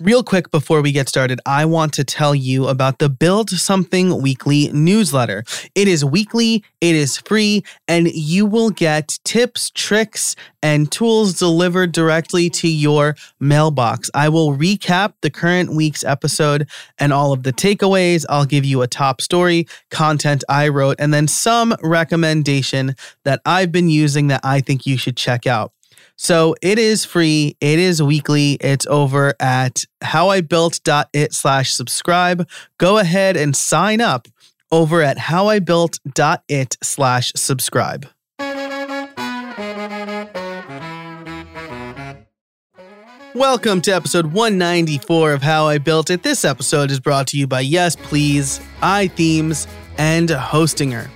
Real quick before we get started, I want to tell you about the Build Something Weekly newsletter. It is weekly, it is free, and you will get tips, tricks, and tools delivered directly to your mailbox. I will recap the current week's episode and all of the takeaways. I'll give you a top story, content I wrote, and then some recommendation that I've been using that I think you should check out. So it is free. It is weekly. It's over at howibuilt.it slash subscribe. Go ahead and sign up over at howibuilt.it slash subscribe. Welcome to episode 194 of How I Built It. This episode is brought to you by Yes Please, iThemes, and Hostinger.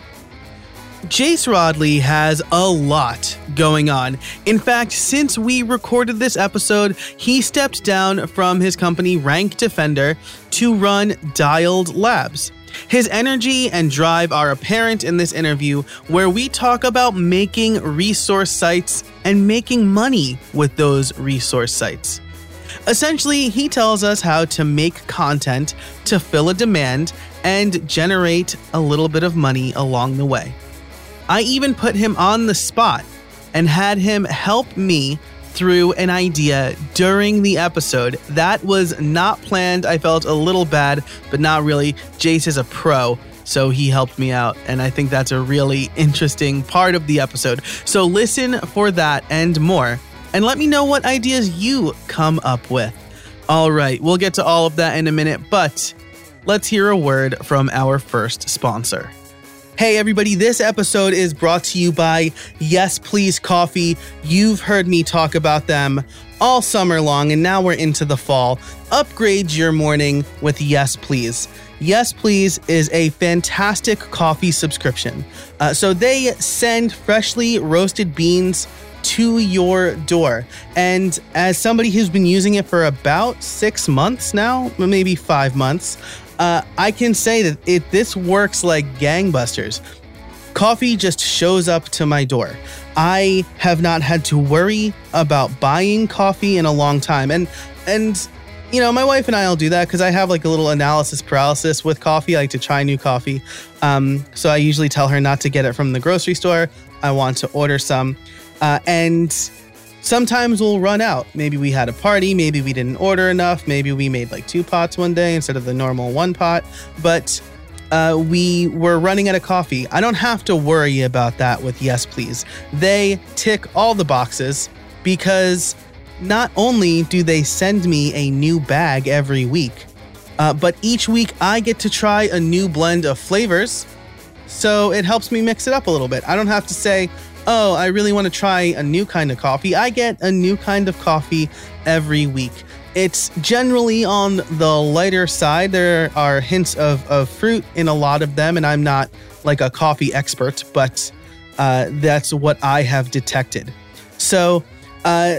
Jace Rodley has a lot going on. In fact, since we recorded this episode, he stepped down from his company Rank Defender to run Dialed Labs. His energy and drive are apparent in this interview, where we talk about making resource sites and making money with those resource sites. Essentially, he tells us how to make content to fill a demand and generate a little bit of money along the way. I even put him on the spot and had him help me through an idea during the episode. That was not planned. I felt a little bad, but not really. Jace is a pro, so he helped me out. And I think that's a really interesting part of the episode. So listen for that and more. And let me know what ideas you come up with. All right, we'll get to all of that in a minute, but let's hear a word from our first sponsor. Hey, everybody, this episode is brought to you by Yes Please Coffee. You've heard me talk about them all summer long, and now we're into the fall. Upgrade your morning with Yes Please. Yes Please is a fantastic coffee subscription. Uh, so they send freshly roasted beans to your door. And as somebody who's been using it for about six months now, maybe five months, uh, I can say that it this works like gangbusters. Coffee just shows up to my door. I have not had to worry about buying coffee in a long time, and and you know my wife and I will do that because I have like a little analysis paralysis with coffee. I like to try new coffee, um, so I usually tell her not to get it from the grocery store. I want to order some, uh, and Sometimes we'll run out. Maybe we had a party, maybe we didn't order enough, maybe we made like two pots one day instead of the normal one pot, but uh, we were running out of coffee. I don't have to worry about that with Yes Please. They tick all the boxes because not only do they send me a new bag every week, uh, but each week I get to try a new blend of flavors. So it helps me mix it up a little bit. I don't have to say, oh, I really want to try a new kind of coffee, I get a new kind of coffee every week. It's generally on the lighter side. There are hints of, of fruit in a lot of them, and I'm not like a coffee expert, but uh, that's what I have detected. So uh,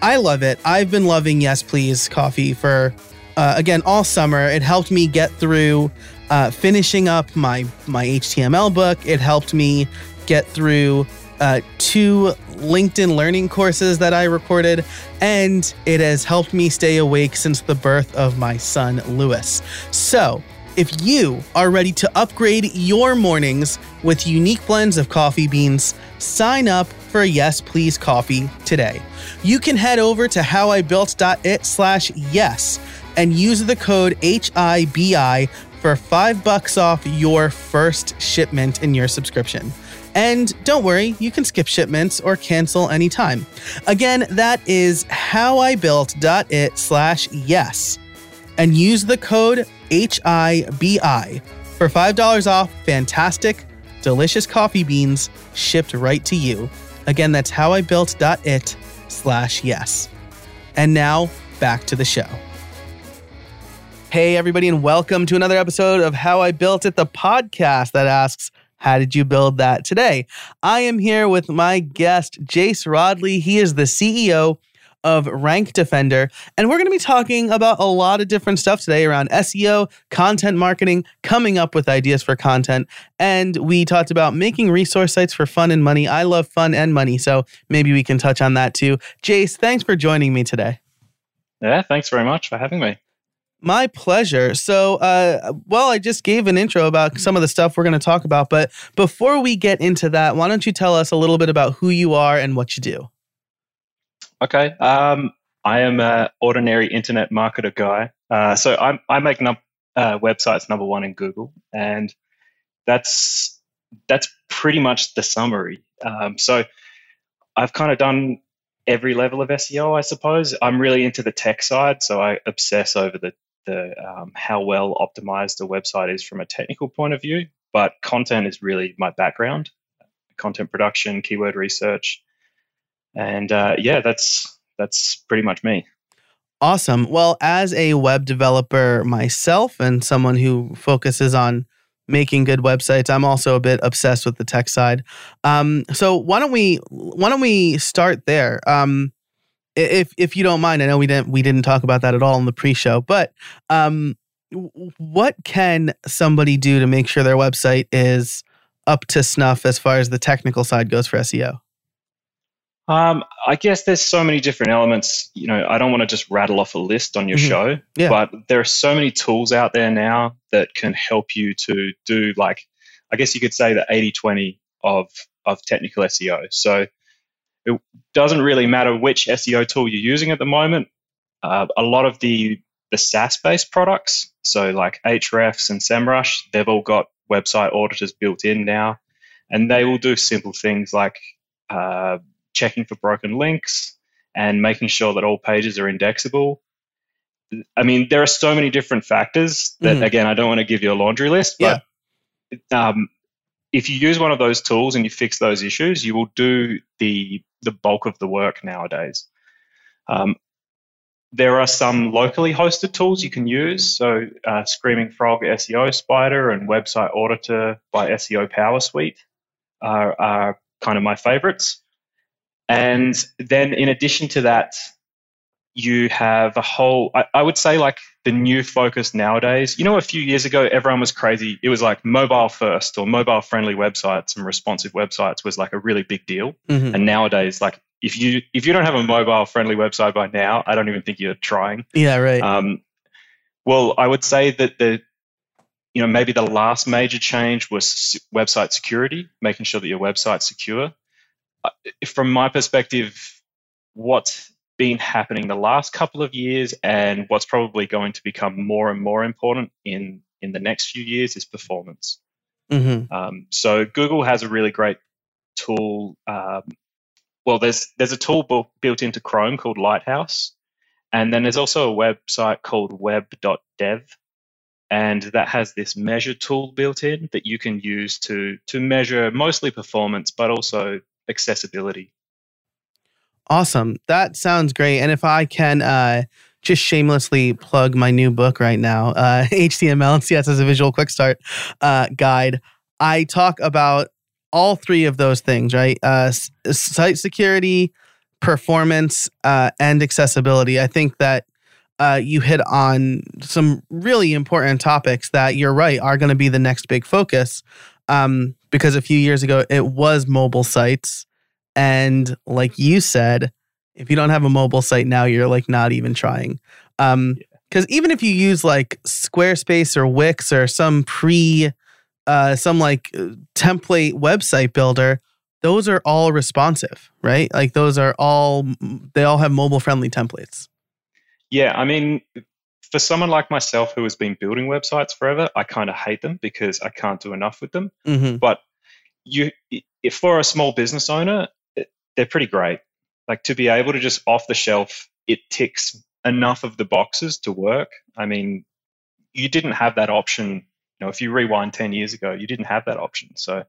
I love it. I've been loving Yes Please coffee for, uh, again, all summer. It helped me get through uh, finishing up my, my HTML book, it helped me get through uh, two LinkedIn learning courses that I recorded, and it has helped me stay awake since the birth of my son, Lewis. So, if you are ready to upgrade your mornings with unique blends of coffee beans, sign up for Yes Please Coffee today. You can head over to howibuilt.it slash yes and use the code HIBI for five bucks off your first shipment in your subscription. And don't worry, you can skip shipments or cancel anytime. Again, that is howibuilt.it slash yes. And use the code HIBI for $5 off fantastic, delicious coffee beans shipped right to you. Again, that's howibuilt.it slash yes. And now, back to the show. Hey, everybody, and welcome to another episode of How I Built It, the podcast that asks, how did you build that today? I am here with my guest, Jace Rodley. He is the CEO of Rank Defender. And we're going to be talking about a lot of different stuff today around SEO, content marketing, coming up with ideas for content. And we talked about making resource sites for fun and money. I love fun and money. So maybe we can touch on that too. Jace, thanks for joining me today. Yeah, thanks very much for having me. My pleasure. So, uh, well, I just gave an intro about some of the stuff we're going to talk about, but before we get into that, why don't you tell us a little bit about who you are and what you do? Okay. Um, I am an ordinary internet marketer guy. Uh, so I'm, I make num- uh, websites number one in Google, and that's that's pretty much the summary. Um, so I've kind of done every level of SEO, I suppose. I'm really into the tech side, so I obsess over the the um, how well optimized a website is from a technical point of view. But content is really my background: content production, keyword research, and uh, yeah, that's that's pretty much me. Awesome. Well, as a web developer myself and someone who focuses on making good websites, I'm also a bit obsessed with the tech side. Um, so why don't we why don't we start there? Um, if if you don't mind, I know we didn't we didn't talk about that at all in the pre-show, but um, what can somebody do to make sure their website is up to snuff as far as the technical side goes for SEO? Um, I guess there's so many different elements. You know, I don't want to just rattle off a list on your mm-hmm. show, yeah. but there are so many tools out there now that can help you to do like, I guess you could say the 80 20 of, of technical SEO. So it doesn't really matter which SEO tool you're using at the moment. Uh, a lot of the the SaaS based products, so like Ahrefs and SEMrush, they've all got website auditors built in now, and they will do simple things like uh, checking for broken links and making sure that all pages are indexable. I mean, there are so many different factors that, mm. again, I don't want to give you a laundry list, but yeah. um, if you use one of those tools and you fix those issues, you will do the the bulk of the work nowadays. Um, there are some locally hosted tools you can use. So, uh, Screaming Frog SEO Spider and Website Auditor by SEO Power Suite are, are kind of my favorites. And then, in addition to that, you have a whole, I, I, would say, like the new focus nowadays. You know, a few years ago, everyone was crazy. It was like mobile first or mobile friendly websites and responsive websites was like a really big deal. Mm-hmm. And nowadays, like if you if you don't have a mobile friendly website by now, I don't even think you're trying. Yeah, right. Um, well, I would say that the you know maybe the last major change was website security, making sure that your website's secure. Uh, from my perspective, what's been happening the last couple of years and what's probably going to become more and more important in in the next few years is performance. Mm-hmm. Um, so Google has a really great tool. Um, well, there's there's a tool built into Chrome called Lighthouse, and then there's also a website called Web.dev, and that has this measure tool built in that you can use to to measure mostly performance, but also accessibility. Awesome. That sounds great. And if I can uh, just shamelessly plug my new book right now, uh, HTML and CSS as a Visual Quick Start uh, Guide, I talk about all three of those things, right? Uh, site security, performance, uh, and accessibility. I think that uh, you hit on some really important topics that you're right are going to be the next big focus. Um, because a few years ago, it was mobile sites. And like you said, if you don't have a mobile site now, you're like not even trying. Um, because even if you use like Squarespace or Wix or some pre uh, some like template website builder, those are all responsive, right? Like those are all they all have mobile friendly templates. Yeah, I mean, for someone like myself who has been building websites forever, I kind of hate them because I can't do enough with them. Mm-hmm. But you, if for a small business owner, they're pretty great. Like to be able to just off the shelf, it ticks enough of the boxes to work. I mean, you didn't have that option You know, if you rewind 10 years ago, you didn't have that option. So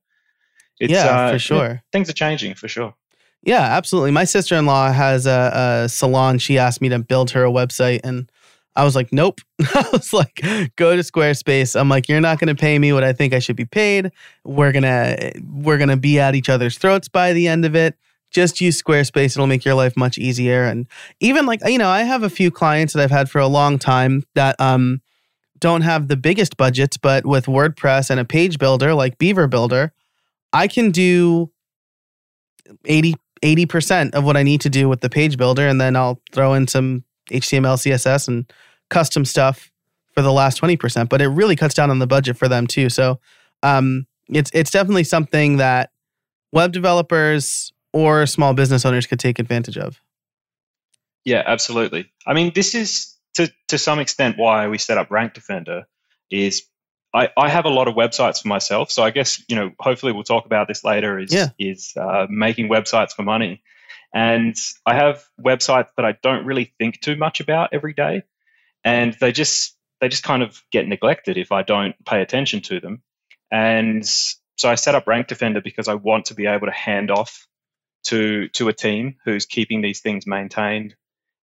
yeah, uh, for sure. things are changing for sure. Yeah, absolutely. My sister in law has a, a, salon. She asked me to build her a website, and I was like, nope. I was like, go to Squarespace. I'm like, you're not going to pay me what I think I should be paid. We're gonna we're gonna be at each other's throats by the end of it. Just use Squarespace. It'll make your life much easier. And even like you know, I have a few clients that I've had for a long time that um don't have the biggest budgets, but with WordPress and a page builder like Beaver Builder, I can do 80 80% of what I need to do with the page builder and then I'll throw in some HTML, CSS, and custom stuff for the last 20%, but it really cuts down on the budget for them too. So um, it's it's definitely something that web developers or small business owners could take advantage of. Yeah, absolutely. I mean, this is to to some extent why we set up Rank Defender is I, I have a lot of websites for myself. So I guess, you know, hopefully we'll talk about this later is yeah. is uh, making websites for money. And I have websites that I don't really think too much about every day. And they just they just kind of get neglected if I don't pay attention to them. And so I set up Rank Defender because I want to be able to hand off to to a team who's keeping these things maintained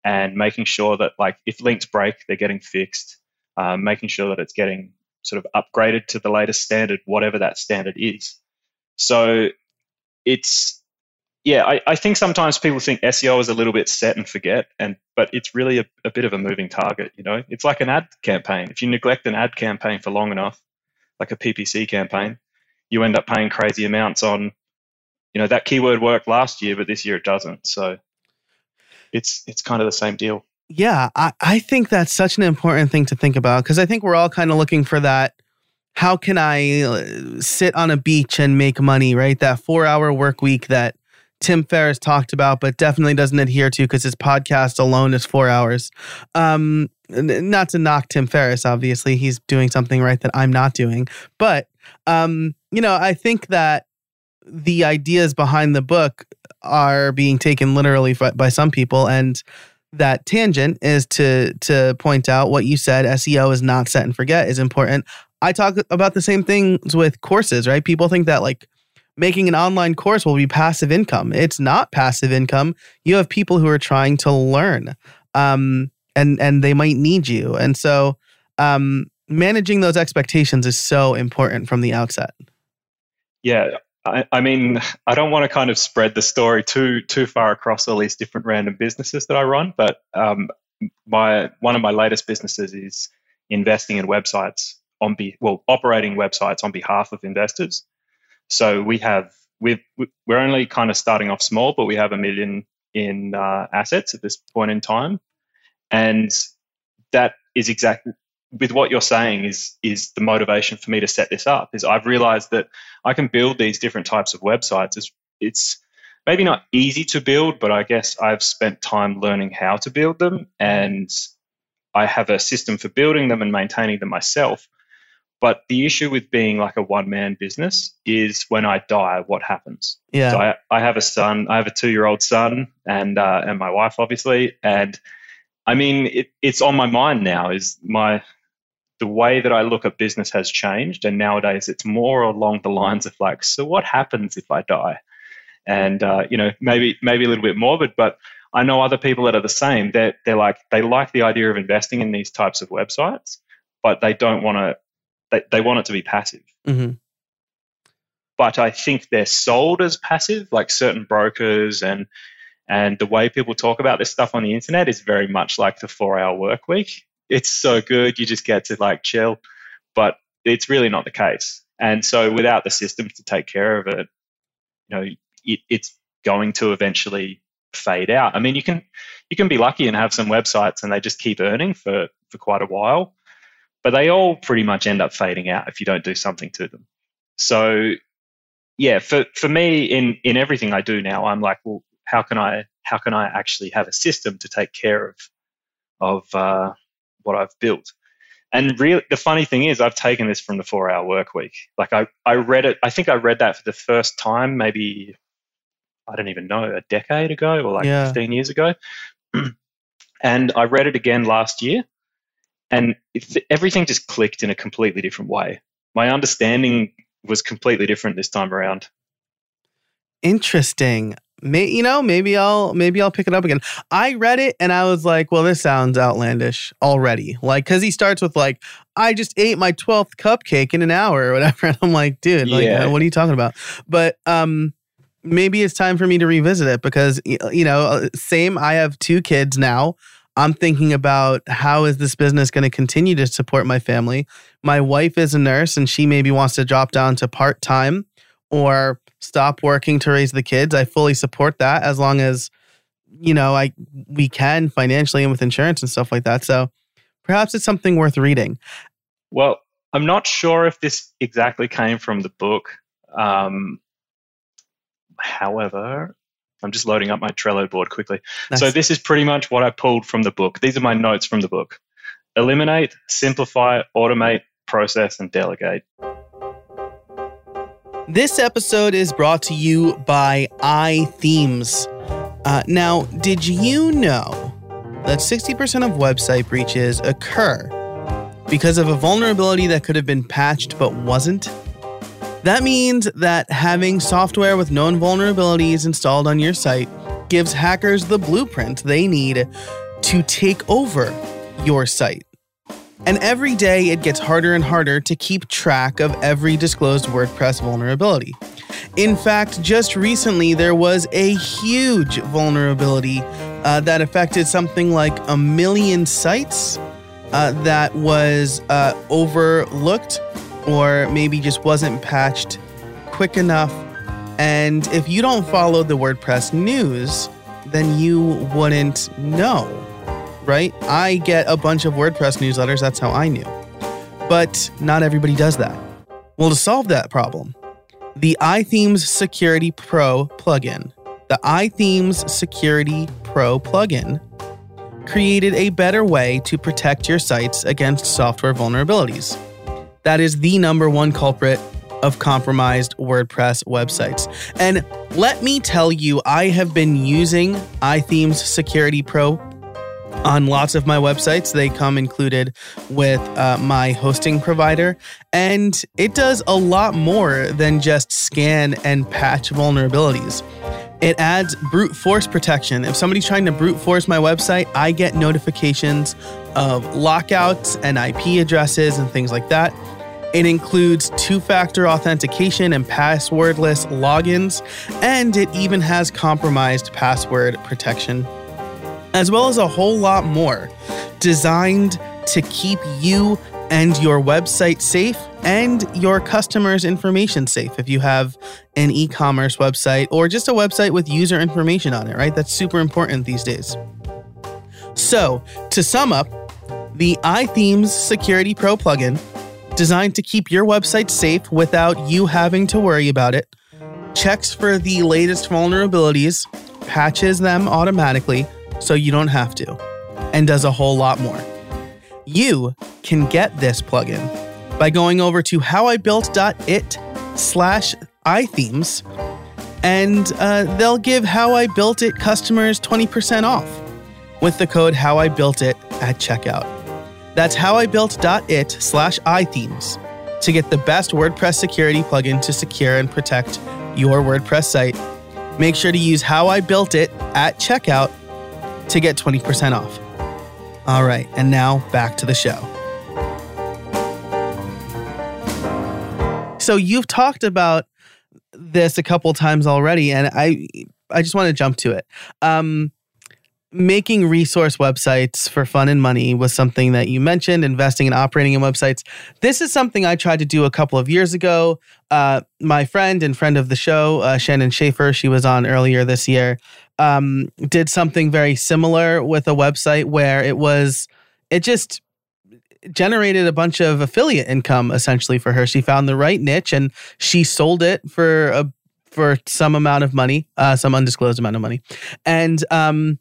and making sure that like if links break, they're getting fixed, um, making sure that it's getting sort of upgraded to the latest standard, whatever that standard is. So it's yeah, I, I, think sometimes people think SEO is a little bit set and forget, and but it's really a, a, bit of a moving target. You know, it's like an ad campaign. If you neglect an ad campaign for long enough, like a PPC campaign, you end up paying crazy amounts on, you know, that keyword worked last year, but this year it doesn't. So it's it's kind of the same deal. Yeah, I, I think that's such an important thing to think about because I think we're all kind of looking for that. How can I uh, sit on a beach and make money? Right, that four-hour work week that Tim Ferriss talked about, but definitely doesn't adhere to because his podcast alone is four hours. Um, not to knock Tim Ferriss, obviously, he's doing something right that I'm not doing. But, um, you know, I think that the ideas behind the book are being taken literally by some people. And that tangent is to to point out what you said SEO is not set and forget is important. I talk about the same things with courses, right? People think that like making an online course will be passive income. It's not passive income. You have people who are trying to learn, um, and and they might need you. And so, um, managing those expectations is so important from the outset. Yeah, I, I mean, I don't want to kind of spread the story too too far across all these different random businesses that I run, but um, my one of my latest businesses is investing in websites on be well operating websites on behalf of investors. So we have we we're only kind of starting off small, but we have a million in uh, assets at this point in time, and that is exactly with what you're saying is is the motivation for me to set this up. Is I've realized that I can build these different types of websites. It's, it's maybe not easy to build, but I guess I've spent time learning how to build them, and I have a system for building them and maintaining them myself. But the issue with being like a one man business is when I die, what happens? Yeah. So I, I have a son, I have a two year old son and, uh, and my wife, obviously. And I mean, it, it's on my mind now is my, the way that I look at business has changed. And nowadays it's more along the lines of like, so what happens if I die? And, uh, you know, maybe, maybe a little bit morbid, but I know other people that are the same. They're, they're like, they like the idea of investing in these types of websites, but they don't want to they, they want it to be passive. Mm-hmm. But I think they're sold as passive, like certain brokers and and the way people talk about this stuff on the internet is very much like the four hour work week. It's so good, you just get to like chill. But it's really not the case. And so without the systems to take care of it, you know, it, it's going to eventually fade out. I mean, you can you can be lucky and have some websites and they just keep earning for for quite a while but they all pretty much end up fading out if you don't do something to them. So yeah, for, for me in, in everything I do now, I'm like, well, how can I how can I actually have a system to take care of of uh, what I've built? And really, the funny thing is, I've taken this from the four hour work week. Like I, I read it, I think I read that for the first time, maybe, I don't even know, a decade ago or like yeah. 15 years ago. and I read it again last year and everything just clicked in a completely different way. My understanding was completely different this time around. Interesting. May, you know, maybe I'll maybe I'll pick it up again. I read it and I was like, well, this sounds outlandish already. Like, because he starts with like, I just ate my twelfth cupcake in an hour or whatever. And I'm like, dude, like, yeah. what are you talking about? But um, maybe it's time for me to revisit it because you know, uh, same. I have two kids now. I'm thinking about how is this business going to continue to support my family. My wife is a nurse and she maybe wants to drop down to part time or stop working to raise the kids. I fully support that as long as you know, I we can financially and with insurance and stuff like that. So perhaps it's something worth reading. Well, I'm not sure if this exactly came from the book. Um, however, I'm just loading up my Trello board quickly. Nice. So this is pretty much what I pulled from the book. These are my notes from the book. Eliminate, simplify, automate, process, and delegate. This episode is brought to you by iThemes. Uh, now, did you know that 60% of website breaches occur because of a vulnerability that could have been patched but wasn't? That means that having software with known vulnerabilities installed on your site gives hackers the blueprint they need to take over your site. And every day it gets harder and harder to keep track of every disclosed WordPress vulnerability. In fact, just recently there was a huge vulnerability uh, that affected something like a million sites uh, that was uh, overlooked or maybe just wasn't patched quick enough. And if you don't follow the WordPress news, then you wouldn't know right? I get a bunch of WordPress newsletters. That's how I knew. But not everybody does that. Well, to solve that problem, the iThemes Security Pro plugin, the iThemes Security Pro plugin, created a better way to protect your sites against software vulnerabilities. That is the number one culprit of compromised WordPress websites. And let me tell you, I have been using iThemes Security Pro on lots of my websites. They come included with uh, my hosting provider, and it does a lot more than just scan and patch vulnerabilities. It adds brute force protection. If somebody's trying to brute force my website, I get notifications of lockouts and IP addresses and things like that. It includes two factor authentication and passwordless logins, and it even has compromised password protection as well as a whole lot more designed to keep you and your website safe and your customers' information safe if you have an e commerce website or just a website with user information on it, right? That's super important these days. So, to sum up, the iThemes Security Pro plugin, designed to keep your website safe without you having to worry about it, checks for the latest vulnerabilities, patches them automatically so you don't have to, and does a whole lot more. You can get this plugin by going over to howibuilt.it slash iThemes, and uh, they'll give How I Built It customers 20% off with the code How I Built It at checkout. That's howibuilt.it slash iThemes to get the best WordPress security plugin to secure and protect your WordPress site. Make sure to use How I Built It at checkout to get 20% off. All right, and now back to the show. So you've talked about this a couple times already, and I I just want to jump to it. Um, making resource websites for fun and money was something that you mentioned investing and operating in websites this is something i tried to do a couple of years ago uh, my friend and friend of the show uh, shannon schaefer she was on earlier this year um, did something very similar with a website where it was it just generated a bunch of affiliate income essentially for her she found the right niche and she sold it for a for some amount of money uh, some undisclosed amount of money and um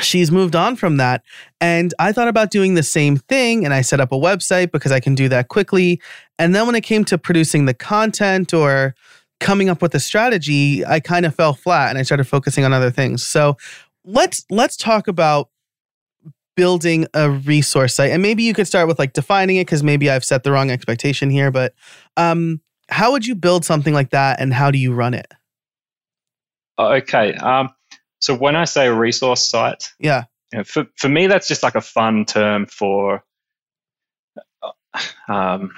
she's moved on from that. And I thought about doing the same thing and I set up a website because I can do that quickly. And then when it came to producing the content or coming up with a strategy, I kind of fell flat and I started focusing on other things. So let's let's talk about building a resource site. And maybe you could start with like defining it because maybe I've set the wrong expectation here, but um how would you build something like that and how do you run it? Okay. Um so when I say resource site, yeah, you know, for for me that's just like a fun term for um,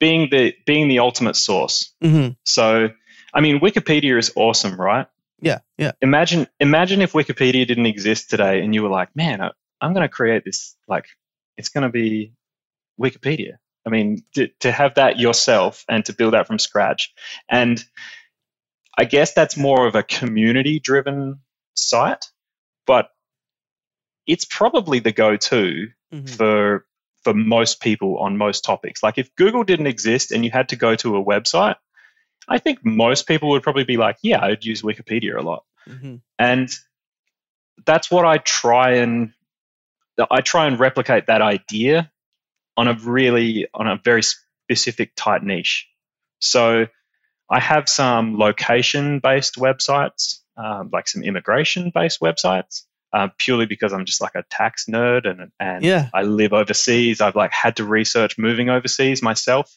being the being the ultimate source. Mm-hmm. So, I mean, Wikipedia is awesome, right? Yeah, yeah. Imagine imagine if Wikipedia didn't exist today, and you were like, man, I, I'm going to create this. Like, it's going to be Wikipedia. I mean, to, to have that yourself and to build that from scratch, and I guess that's more of a community driven site. but it's probably the go-to mm-hmm. for for most people on most topics. Like if Google didn't exist and you had to go to a website, I think most people would probably be like, yeah, I'd use Wikipedia a lot. Mm-hmm. And that's what I try and I try and replicate that idea on a really on a very specific tight niche. So I have some location based websites, um, like some immigration based websites, uh, purely because I'm just like a tax nerd and and yeah. I live overseas. I've like had to research moving overseas myself.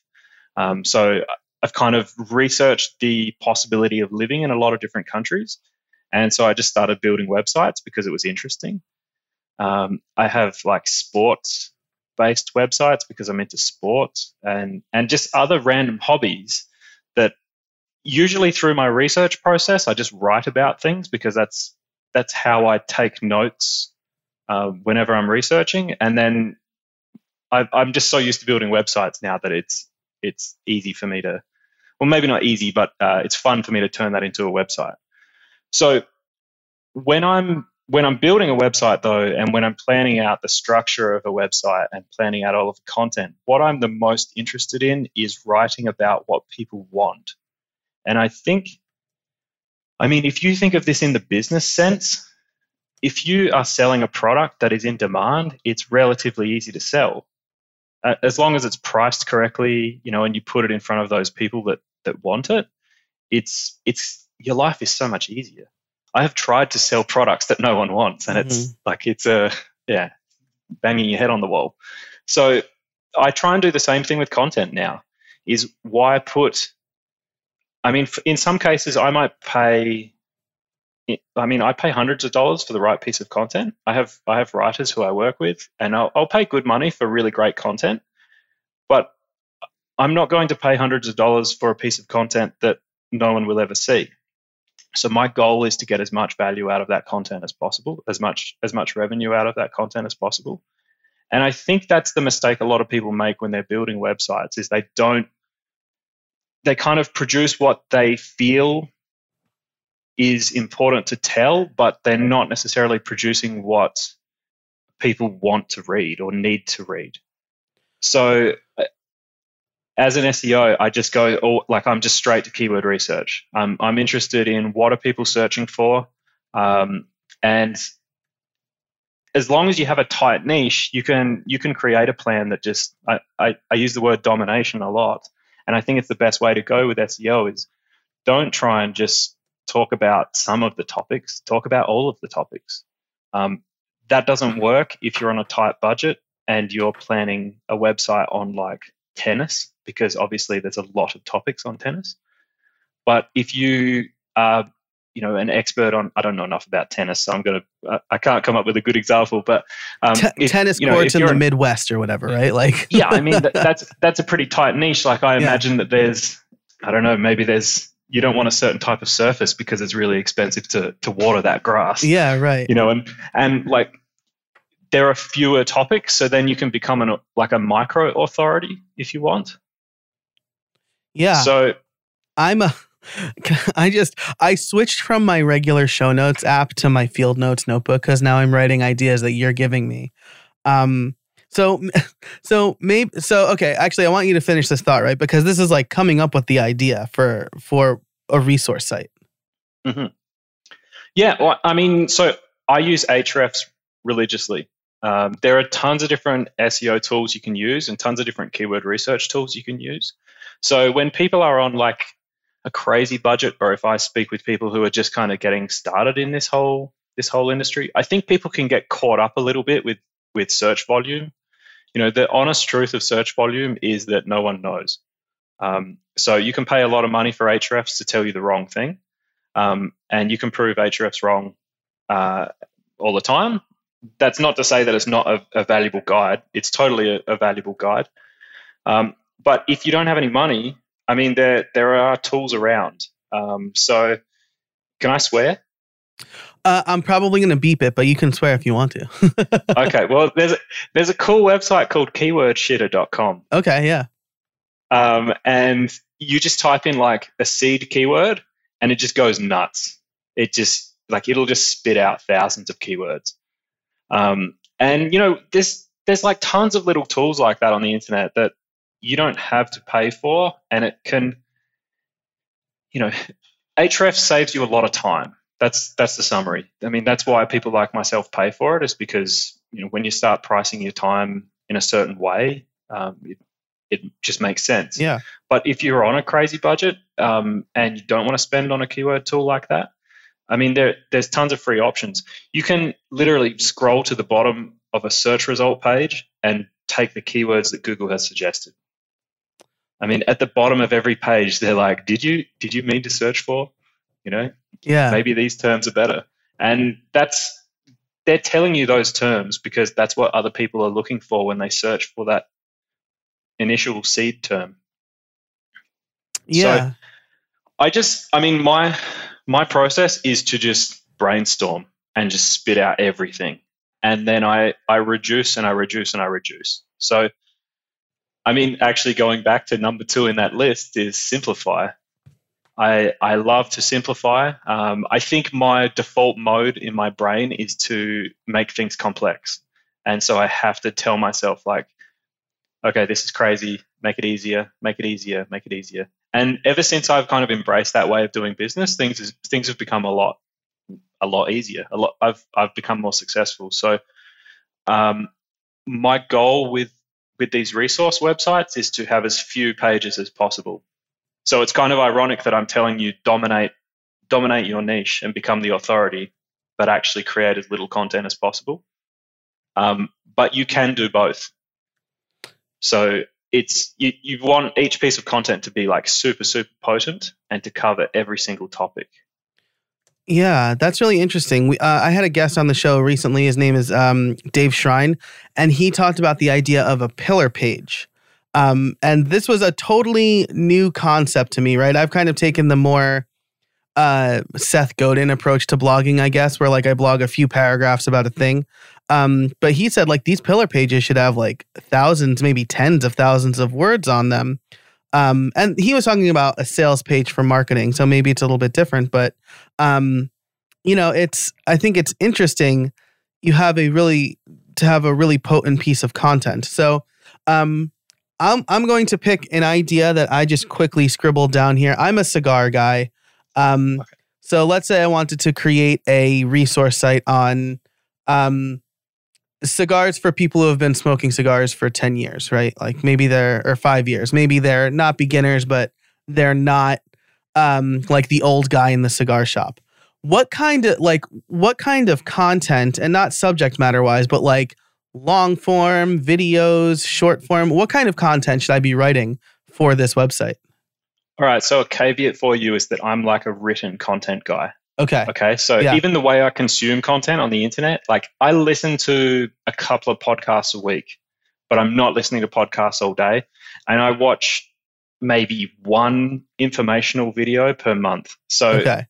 Um, so I've kind of researched the possibility of living in a lot of different countries. And so I just started building websites because it was interesting. Um, I have like sports based websites because I'm into sports and, and just other random hobbies that usually through my research process, I just write about things because that's, that's how I take notes uh, whenever I'm researching. And then I, I'm just so used to building websites now that it's, it's easy for me to, well, maybe not easy, but uh, it's fun for me to turn that into a website. So when I'm when I'm building a website though, and when I'm planning out the structure of a website and planning out all of the content, what I'm the most interested in is writing about what people want. And I think, I mean, if you think of this in the business sense, if you are selling a product that is in demand, it's relatively easy to sell. Uh, as long as it's priced correctly, you know, and you put it in front of those people that that want it, it's it's your life is so much easier. I have tried to sell products that no one wants, and mm-hmm. it's like it's a yeah, banging your head on the wall. So I try and do the same thing with content now. Is why put? I mean, in some cases, I might pay. I mean, I pay hundreds of dollars for the right piece of content. I have I have writers who I work with, and I'll, I'll pay good money for really great content. But I'm not going to pay hundreds of dollars for a piece of content that no one will ever see. So my goal is to get as much value out of that content as possible, as much as much revenue out of that content as possible. And I think that's the mistake a lot of people make when they're building websites is they don't they kind of produce what they feel is important to tell, but they're not necessarily producing what people want to read or need to read. So as an SEO, I just go all, like I'm just straight to keyword research. Um, I'm interested in what are people searching for, um, and as long as you have a tight niche, you can you can create a plan that just I, I, I use the word domination a lot, and I think it's the best way to go with SEO is don't try and just talk about some of the topics, talk about all of the topics. Um, that doesn't work if you're on a tight budget and you're planning a website on like tennis because obviously there's a lot of topics on tennis. But if you are, you know, an expert on, I don't know enough about tennis, so I'm gonna, I can't come up with a good example. But um, T- if, tennis you know, courts in the Midwest or whatever, right? Like, yeah, I mean that, that's that's a pretty tight niche. Like I imagine yeah. that there's, I don't know, maybe there's you don't want a certain type of surface because it's really expensive to to water that grass. Yeah, right. You know, and and like there are fewer topics, so then you can become an like a micro authority if you want. Yeah. So I'm a I just I switched from my regular show notes app to my field notes notebook because now I'm writing ideas that you're giving me. Um so so maybe so okay, actually I want you to finish this thought, right? Because this is like coming up with the idea for for a resource site. Mm-hmm. Yeah, well, I mean, so I use Ahrefs religiously. Um, there are tons of different SEO tools you can use and tons of different keyword research tools you can use. So when people are on like a crazy budget, or if I speak with people who are just kind of getting started in this whole this whole industry, I think people can get caught up a little bit with with search volume. You know, the honest truth of search volume is that no one knows. Um, so you can pay a lot of money for Ahrefs to tell you the wrong thing, um, and you can prove Ahrefs wrong uh, all the time that's not to say that it's not a, a valuable guide. It's totally a, a valuable guide. Um, but if you don't have any money, I mean, there there are tools around. Um, so, can I swear? Uh, I'm probably going to beep it, but you can swear if you want to. okay. Well, there's a, there's a cool website called keywordshitter.com. Okay. Yeah. Um, and you just type in like a seed keyword, and it just goes nuts. It just like it'll just spit out thousands of keywords. Um, and you know, there's there's like tons of little tools like that on the internet that you don't have to pay for, and it can, you know, Ahrefs saves you a lot of time. That's that's the summary. I mean, that's why people like myself pay for it, is because you know when you start pricing your time in a certain way, um, it, it just makes sense. Yeah. But if you're on a crazy budget um, and you don't want to spend on a keyword tool like that, I mean, there, there's tons of free options. You can literally scroll to the bottom of a search result page and take the keywords that Google has suggested. I mean, at the bottom of every page, they're like, "Did you did you mean to search for?" You know, yeah, maybe these terms are better, and that's they're telling you those terms because that's what other people are looking for when they search for that initial seed term. Yeah. So I just, I mean, my my process is to just brainstorm and just spit out everything, and then I I reduce and I reduce and I reduce. So, I mean, actually, going back to number two in that list is simplify. I I love to simplify. Um, I think my default mode in my brain is to make things complex, and so I have to tell myself like, okay, this is crazy. Make it easier. Make it easier. Make it easier. And ever since I've kind of embraced that way of doing business, things is, things have become a lot a lot easier. A lot. I've I've become more successful. So, um, my goal with with these resource websites is to have as few pages as possible. So it's kind of ironic that I'm telling you dominate dominate your niche and become the authority, but actually create as little content as possible. Um, but you can do both. So it's you, you want each piece of content to be like super super potent and to cover every single topic. Yeah, that's really interesting. We, uh, I had a guest on the show recently. His name is um, Dave Shrine, and he talked about the idea of a pillar page. Um, and this was a totally new concept to me, right? I've kind of taken the more uh, Seth Godin approach to blogging, I guess, where like I blog a few paragraphs about a thing. Um, but he said like these pillar pages should have like thousands, maybe tens of thousands of words on them. Um, and he was talking about a sales page for marketing, so maybe it's a little bit different. But um, you know, it's I think it's interesting. You have a really to have a really potent piece of content. So um, I'm I'm going to pick an idea that I just quickly scribbled down here. I'm a cigar guy. Um, okay. So let's say I wanted to create a resource site on um, cigars for people who have been smoking cigars for 10 years, right? Like maybe they're, or five years, maybe they're not beginners, but they're not um, like the old guy in the cigar shop. What kind of, like, what kind of content, and not subject matter wise, but like long form, videos, short form, what kind of content should I be writing for this website? All right. So a caveat for you is that I'm like a written content guy. Okay. Okay. So yeah. even the way I consume content on the internet, like I listen to a couple of podcasts a week, but I'm not listening to podcasts all day. And I watch maybe one informational video per month. So okay.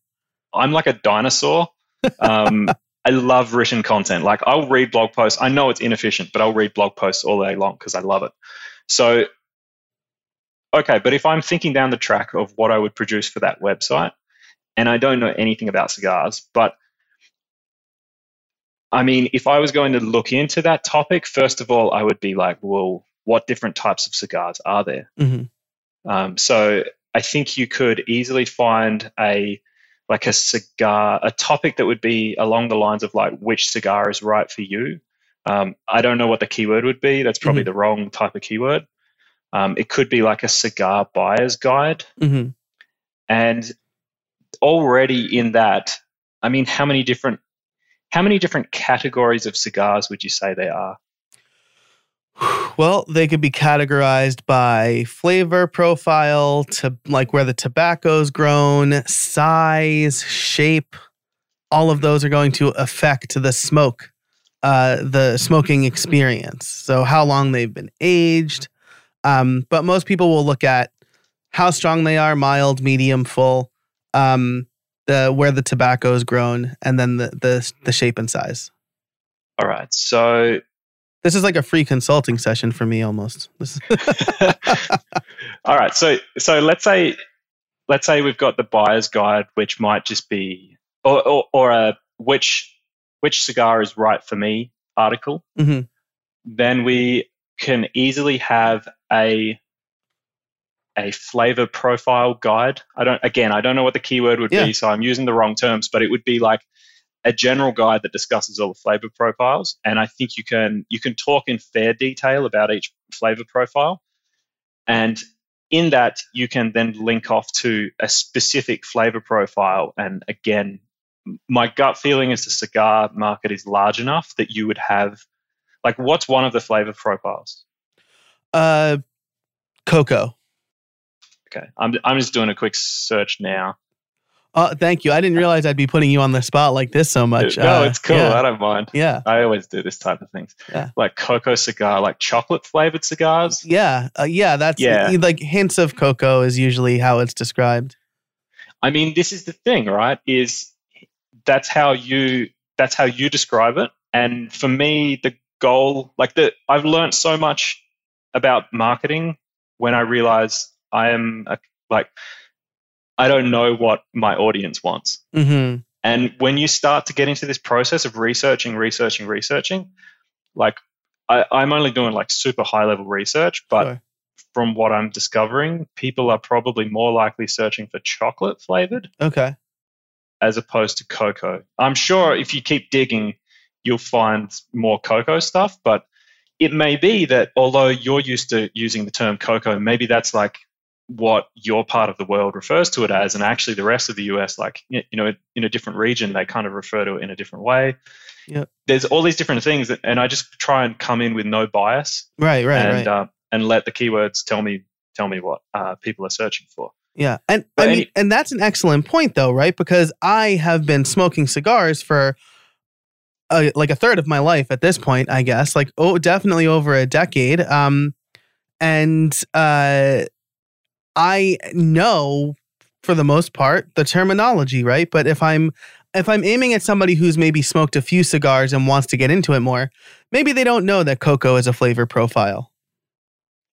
I'm like a dinosaur. Um, I love written content. Like I'll read blog posts. I know it's inefficient, but I'll read blog posts all day long because I love it. So, okay, but if I'm thinking down the track of what I would produce for that website, and I don't know anything about cigars, but I mean, if I was going to look into that topic, first of all, I would be like, well, what different types of cigars are there? Mm-hmm. Um, so I think you could easily find a like a cigar, a topic that would be along the lines of like which cigar is right for you. Um, I don't know what the keyword would be. That's probably mm-hmm. the wrong type of keyword. Um, it could be like a cigar buyer's guide. Mm-hmm. And already in that, I mean, how many different how many different categories of cigars would you say they are? Well, they could be categorized by flavor profile to like where the tobacco's grown, size, shape. All of those are going to affect the smoke, uh, the smoking experience. So, how long they've been aged. Um, but most people will look at how strong they are mild, medium, full um, the where the tobacco is grown, and then the the the shape and size. All right, so this is like a free consulting session for me almost. All right, so so let's say let's say we've got the buyer's guide, which might just be or, or, or a which which cigar is right for me article, mm-hmm. then we can easily have a a flavor profile guide. I don't again, I don't know what the keyword would yeah. be, so I'm using the wrong terms, but it would be like a general guide that discusses all the flavor profiles. And I think you can you can talk in fair detail about each flavor profile. And in that, you can then link off to a specific flavor profile. And again, my gut feeling is the cigar market is large enough that you would have like what's one of the flavor profiles? Uh cocoa. Okay. I'm I'm just doing a quick search now. Oh, thank you. I didn't realize I'd be putting you on the spot like this so much. No, uh, it's cool. Yeah. I don't mind. Yeah. I always do this type of things. Yeah. Like cocoa cigar, like chocolate flavored cigars. Yeah. Uh, yeah. That's yeah. like hints of cocoa is usually how it's described. I mean, this is the thing, right? Is that's how you that's how you describe it. And for me, the goal, like the I've learned so much about marketing when I realized I am a, like I don't know what my audience wants. Mm-hmm. And when you start to get into this process of researching, researching, researching, like I, am only doing like super high level research, but sure. from what I'm discovering, people are probably more likely searching for chocolate flavored. Okay. As opposed to cocoa. I'm sure if you keep digging, you'll find more cocoa stuff, but it may be that although you're used to using the term cocoa, maybe that's like what your part of the world refers to it as, and actually the rest of the US, like you know, in a different region, they kind of refer to it in a different way. Yeah, there's all these different things, that, and I just try and come in with no bias, right, right, and right. Uh, and let the keywords tell me tell me what uh, people are searching for. Yeah, and but I mean, and that's an excellent point, though, right? Because I have been smoking cigars for. A, like a third of my life at this point, I guess. Like, oh, definitely over a decade. Um, and uh, I know for the most part the terminology, right? But if I'm if I'm aiming at somebody who's maybe smoked a few cigars and wants to get into it more, maybe they don't know that cocoa is a flavor profile.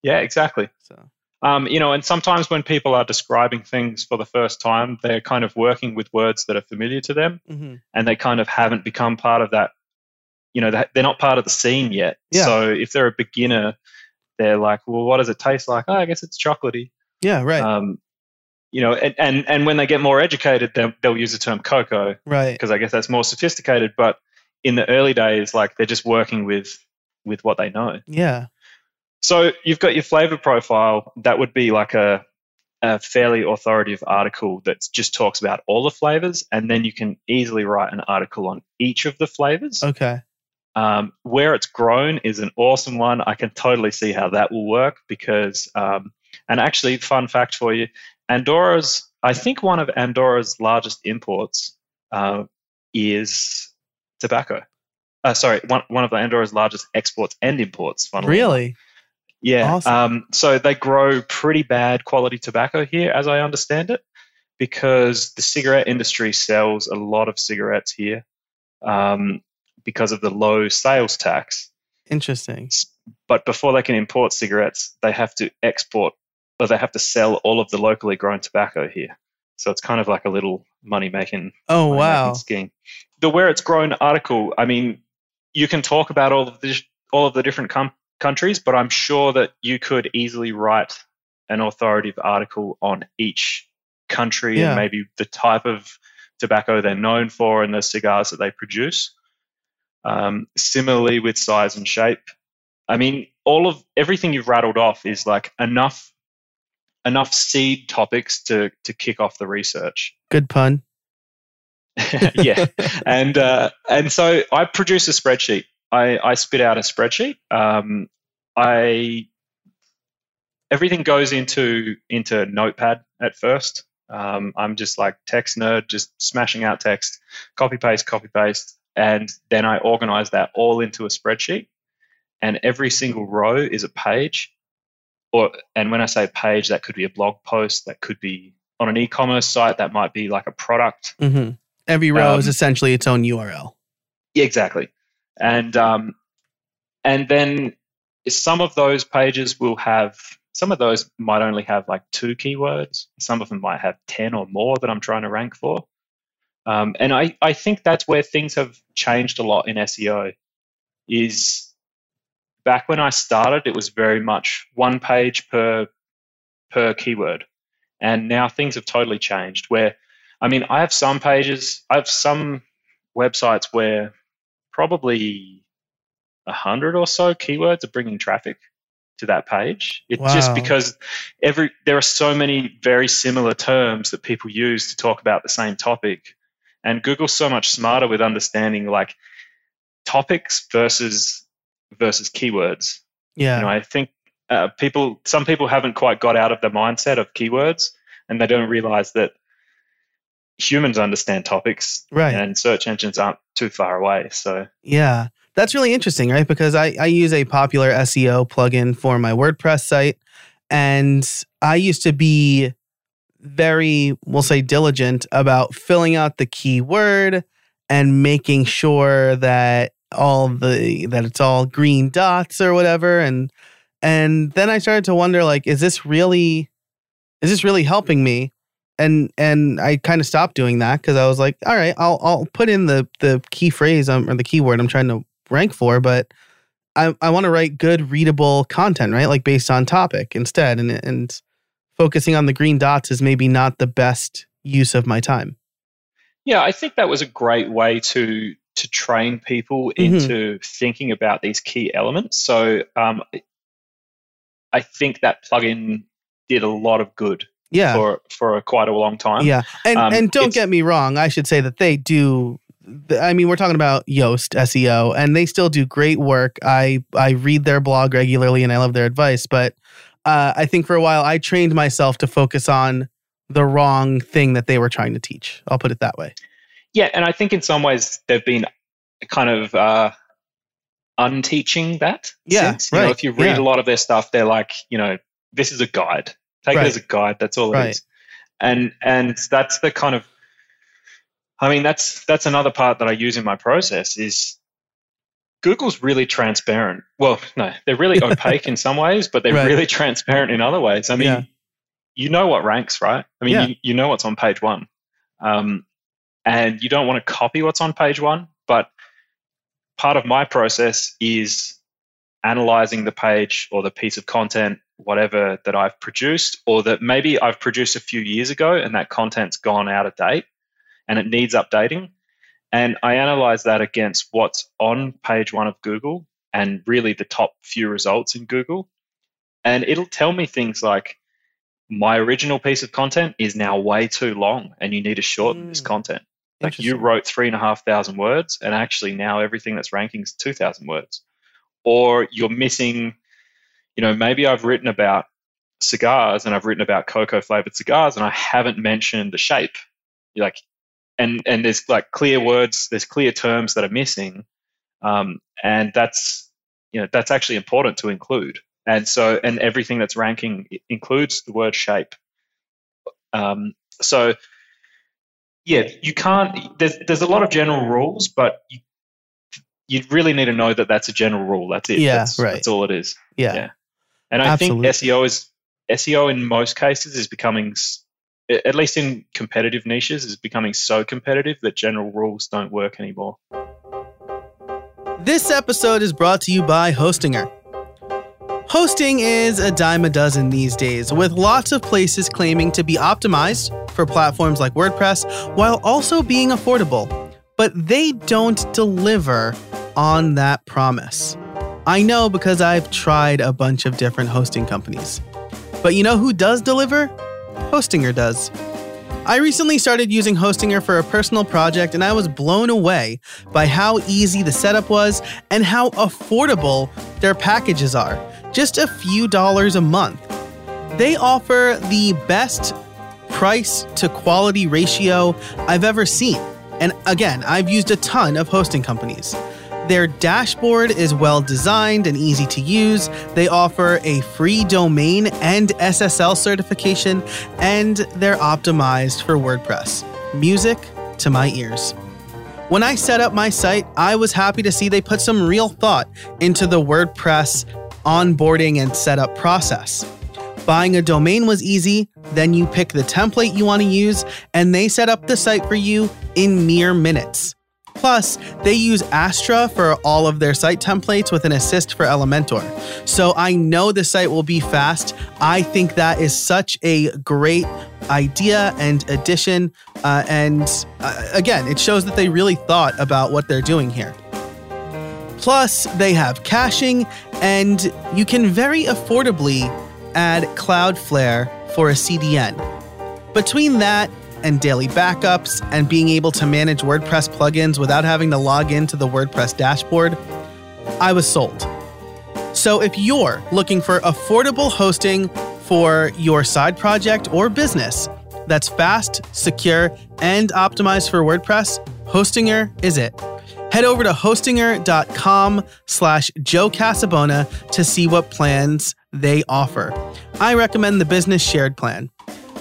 Yeah, exactly. So, um, you know, and sometimes when people are describing things for the first time, they're kind of working with words that are familiar to them, mm-hmm. and they kind of haven't become part of that. You know, they're not part of the scene yet. Yeah. So if they're a beginner, they're like, "Well, what does it taste like?" Oh, I guess it's chocolatey. Yeah, right. Um, you know, and, and, and when they get more educated, they'll, they'll use the term cocoa, right? Because I guess that's more sophisticated. But in the early days, like they're just working with with what they know. Yeah. So you've got your flavor profile. That would be like a a fairly authoritative article that just talks about all the flavors, and then you can easily write an article on each of the flavors. Okay. Um, where it's grown is an awesome one. I can totally see how that will work because um, and actually, fun fact for you Andorra's, I think one of Andorra's largest imports uh, is tobacco. Uh, sorry, one, one of Andorra's largest exports and imports. Fun. Really? Enough. Yeah. Awesome. Um, so they grow pretty bad quality tobacco here, as I understand it, because the cigarette industry sells a lot of cigarettes here um, because of the low sales tax. Interesting. But before they can import cigarettes, they have to export but they have to sell all of the locally grown tobacco here. So it's kind of like a little money making oh wow scheme. The where it's grown article, I mean, you can talk about all of the all of the different com- countries, but I'm sure that you could easily write an authoritative article on each country yeah. and maybe the type of tobacco they're known for and the cigars that they produce. Um, similarly with size and shape. I mean, all of everything you've rattled off is like enough enough seed topics to to kick off the research. Good pun. yeah, and uh, and so I produce a spreadsheet. I, I spit out a spreadsheet. Um, I everything goes into into Notepad at first. Um, I'm just like text nerd, just smashing out text, copy paste, copy paste, and then I organize that all into a spreadsheet. And every single row is a page, or and when I say page, that could be a blog post, that could be on an e-commerce site, that might be like a product. Mm-hmm. Every row um, is essentially its own URL. Yeah, exactly. And um, and then some of those pages will have some of those might only have like two keywords. Some of them might have ten or more that I'm trying to rank for. Um, and I, I think that's where things have changed a lot in SEO. Is back when I started, it was very much one page per per keyword, and now things have totally changed. Where, I mean, I have some pages, I have some websites where probably a hundred or so keywords are bringing traffic to that page. It's wow. just because every there are so many very similar terms that people use to talk about the same topic. And Google's so much smarter with understanding like topics versus versus keywords. Yeah. You know, I think uh, people some people haven't quite got out of the mindset of keywords and they don't realize that humans understand topics right and search engines aren't too far away so yeah that's really interesting, right? Because I, I use a popular SEO plugin for my WordPress site. And I used to be very, we'll say, diligent about filling out the keyword and making sure that all the that it's all green dots or whatever and and then I started to wonder like is this really is this really helping me and and I kind of stopped doing that because I was like all right I'll I'll put in the the key phrase um, or the keyword I'm trying to rank for, but I, I want to write good readable content, right? Like based on topic instead. And and focusing on the green dots is maybe not the best use of my time. Yeah, I think that was a great way to to train people mm-hmm. into thinking about these key elements. So um, I think that plugin did a lot of good. Yeah. For for a, quite a long time. Yeah, and um, and don't get me wrong, I should say that they do I mean, we're talking about Yoast SEO, and they still do great work. I I read their blog regularly, and I love their advice. But uh, I think for a while, I trained myself to focus on the wrong thing that they were trying to teach. I'll put it that way. Yeah, and I think in some ways they've been kind of uh, unteaching that. Yeah, since. You right. know, if you read yeah. a lot of their stuff, they're like, you know, this is a guide. Take right. it as a guide. That's all it is. And and that's the kind of I mean, that's that's another part that I use in my process is Google's really transparent. Well, no, they're really opaque in some ways, but they're right. really transparent in other ways. I mean, yeah. you know what ranks, right? I mean, yeah. you, you know what's on page one. Um, and you don't want to copy what's on page one, but part of my process is analyzing the page or the piece of content, whatever that I've produced, or that maybe I've produced a few years ago and that content's gone out of date and it needs updating. And I analyze that against what's on page one of Google and really the top few results in Google. And it'll tell me things like, my original piece of content is now way too long and you need to shorten mm. this content. Like you wrote three and a half thousand words and actually now everything that's ranking is 2,000 words. Or you're missing, you know, maybe I've written about cigars and I've written about cocoa flavored cigars and I haven't mentioned the shape. You're like, and and there's like clear words, there's clear terms that are missing, um, and that's you know that's actually important to include. And so and everything that's ranking includes the word shape. Um, so yeah, you can't. There's there's a lot of general rules, but you, you really need to know that that's a general rule. That's it. Yeah, that's, right. That's all it is. Yeah, yeah. And I Absolutely. think SEO is SEO in most cases is becoming at least in competitive niches, is becoming so competitive that general rules don't work anymore. This episode is brought to you by Hostinger. Hosting is a dime a dozen these days, with lots of places claiming to be optimized for platforms like WordPress while also being affordable. But they don't deliver on that promise. I know because I've tried a bunch of different hosting companies. But you know who does deliver? Hostinger does. I recently started using Hostinger for a personal project and I was blown away by how easy the setup was and how affordable their packages are. Just a few dollars a month. They offer the best price to quality ratio I've ever seen. And again, I've used a ton of hosting companies. Their dashboard is well designed and easy to use. They offer a free domain and SSL certification, and they're optimized for WordPress. Music to my ears. When I set up my site, I was happy to see they put some real thought into the WordPress onboarding and setup process. Buying a domain was easy, then you pick the template you want to use, and they set up the site for you in mere minutes. Plus, they use Astra for all of their site templates with an assist for Elementor. So I know the site will be fast. I think that is such a great idea and addition. Uh, and uh, again, it shows that they really thought about what they're doing here. Plus, they have caching, and you can very affordably add Cloudflare for a CDN. Between that and daily backups and being able to manage WordPress plugins without having to log into the WordPress dashboard, I was sold. So if you're looking for affordable hosting for your side project or business that's fast, secure, and optimized for WordPress, Hostinger is it. Head over to hostinger.com slash Joe Casabona to see what plans they offer. I recommend the business shared plan.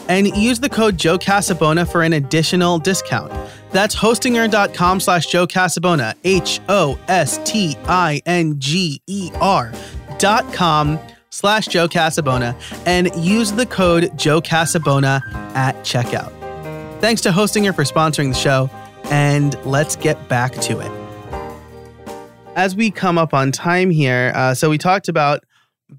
And use the code Joe Casabona for an additional discount. That's hostinger.com slash Joe Casabona, H O S T I N G E R dot com slash Joe Casabona, and use the code Joe Casabona at checkout. Thanks to Hostinger for sponsoring the show, and let's get back to it as we come up on time here, uh, so we talked about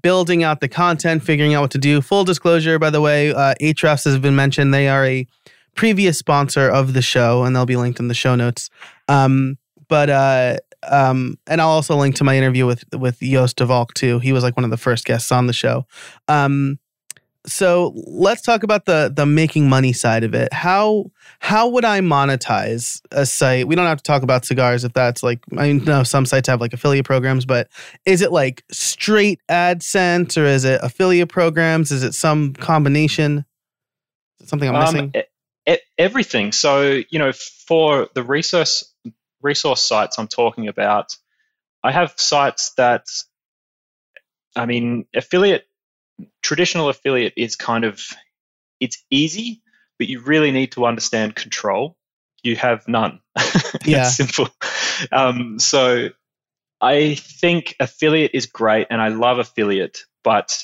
building out the content, figuring out what to do. Full disclosure, by the way, uh, Ahrefs has been mentioned. They are a previous sponsor of the show, and they'll be linked in the show notes. Um, but uh, um, and I'll also link to my interview with with Joost de Valk too. He was like one of the first guests on the show. Um, so let's talk about the the making money side of it. How how would I monetize a site? We don't have to talk about cigars if that's like I know some sites have like affiliate programs, but is it like straight AdSense or is it affiliate programs? Is it some combination? Something I'm um, missing? Um, everything. So you know, for the resource resource sites I'm talking about, I have sites that, I mean, affiliate traditional affiliate is kind of it's easy, but you really need to understand control. You have none. Yeah, simple. Um, so I think affiliate is great, and I love affiliate, but